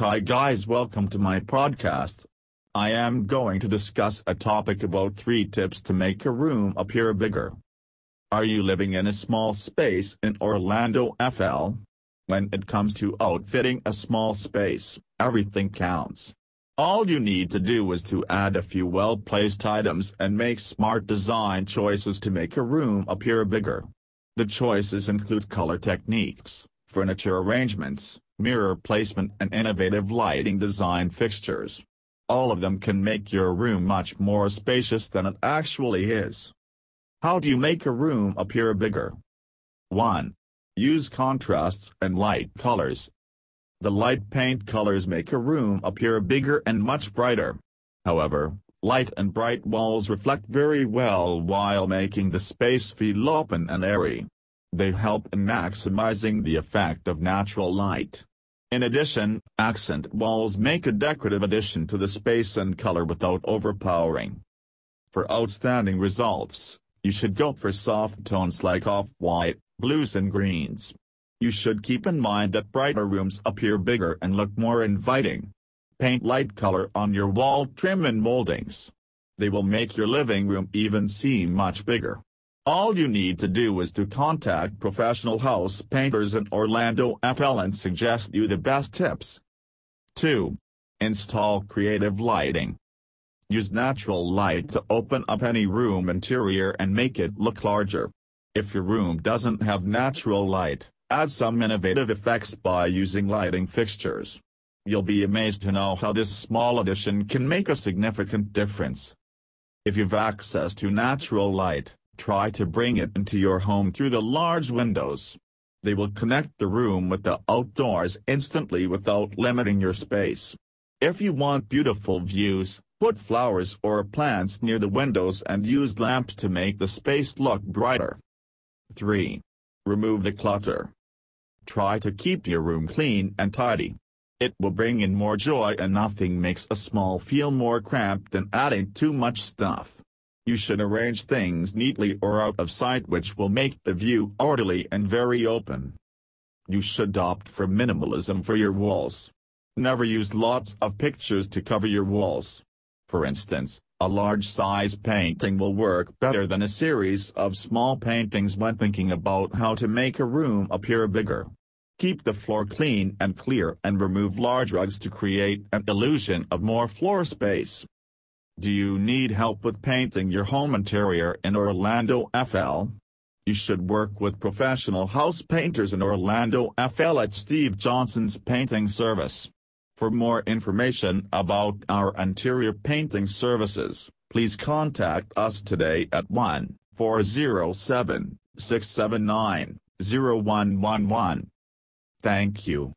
Hi guys welcome to my podcast. I am going to discuss a topic about 3 tips to make a room appear bigger. Are you living in a small space in Orlando FL? When it comes to outfitting a small space, everything counts. All you need to do is to add a few well-placed items and make smart design choices to make a room appear bigger. The choices include color techniques, furniture arrangements, mirror placement and innovative lighting design fixtures. All of them can make your room much more spacious than it actually is. How do you make a room appear bigger? 1. Use contrasts and light colors. The light paint colors make a room appear bigger and much brighter. However, light and bright walls reflect very well while making the space feel open and airy. They help in maximizing the effect of natural light. In addition, accent walls make a decorative addition to the space and color without overpowering. For outstanding results, you should go for soft tones like off-white, blues and greens. You should keep in mind that brighter rooms appear bigger and look more inviting. Paint light color on your wall trim and moldings. They will make your living room even seem much bigger. All you need to do is to contact professional house painters in Orlando FL and suggest you the best tips. 2. Install creative lighting. Use natural light to open up any room interior and make it look larger. If your room doesn't have natural light, add some innovative effects by using lighting fixtures. You'll be amazed to know how this small addition can make a significant difference. If you've access to natural light, Try to bring it into your home through the large windows. They will connect the room with the outdoors instantly without limiting your space. If you want beautiful views, put flowers or plants near the windows and use lamps to make the space look brighter. 3. Remove the clutter. Try to keep your room clean and tidy. It will bring in more joy and nothing makes a small feel more cramped than adding too much stuff. You should arrange things neatly or out of sight which will make the view orderly and very open. You should opt for minimalism for your walls. Never use lots of pictures to cover your walls. For instance, a large size painting will work better than a series of small paintings when thinking about how to make a room appear bigger. Keep the floor clean and clear and remove large rugs to create an illusion of more floor space. Do you need help with painting your home interior in Orlando FL? You should work with professional house painters in Orlando FL at Steve Johnson's Painting Service. For more information about our interior painting services, please contact us today at 1-407-679-0111. Thank you.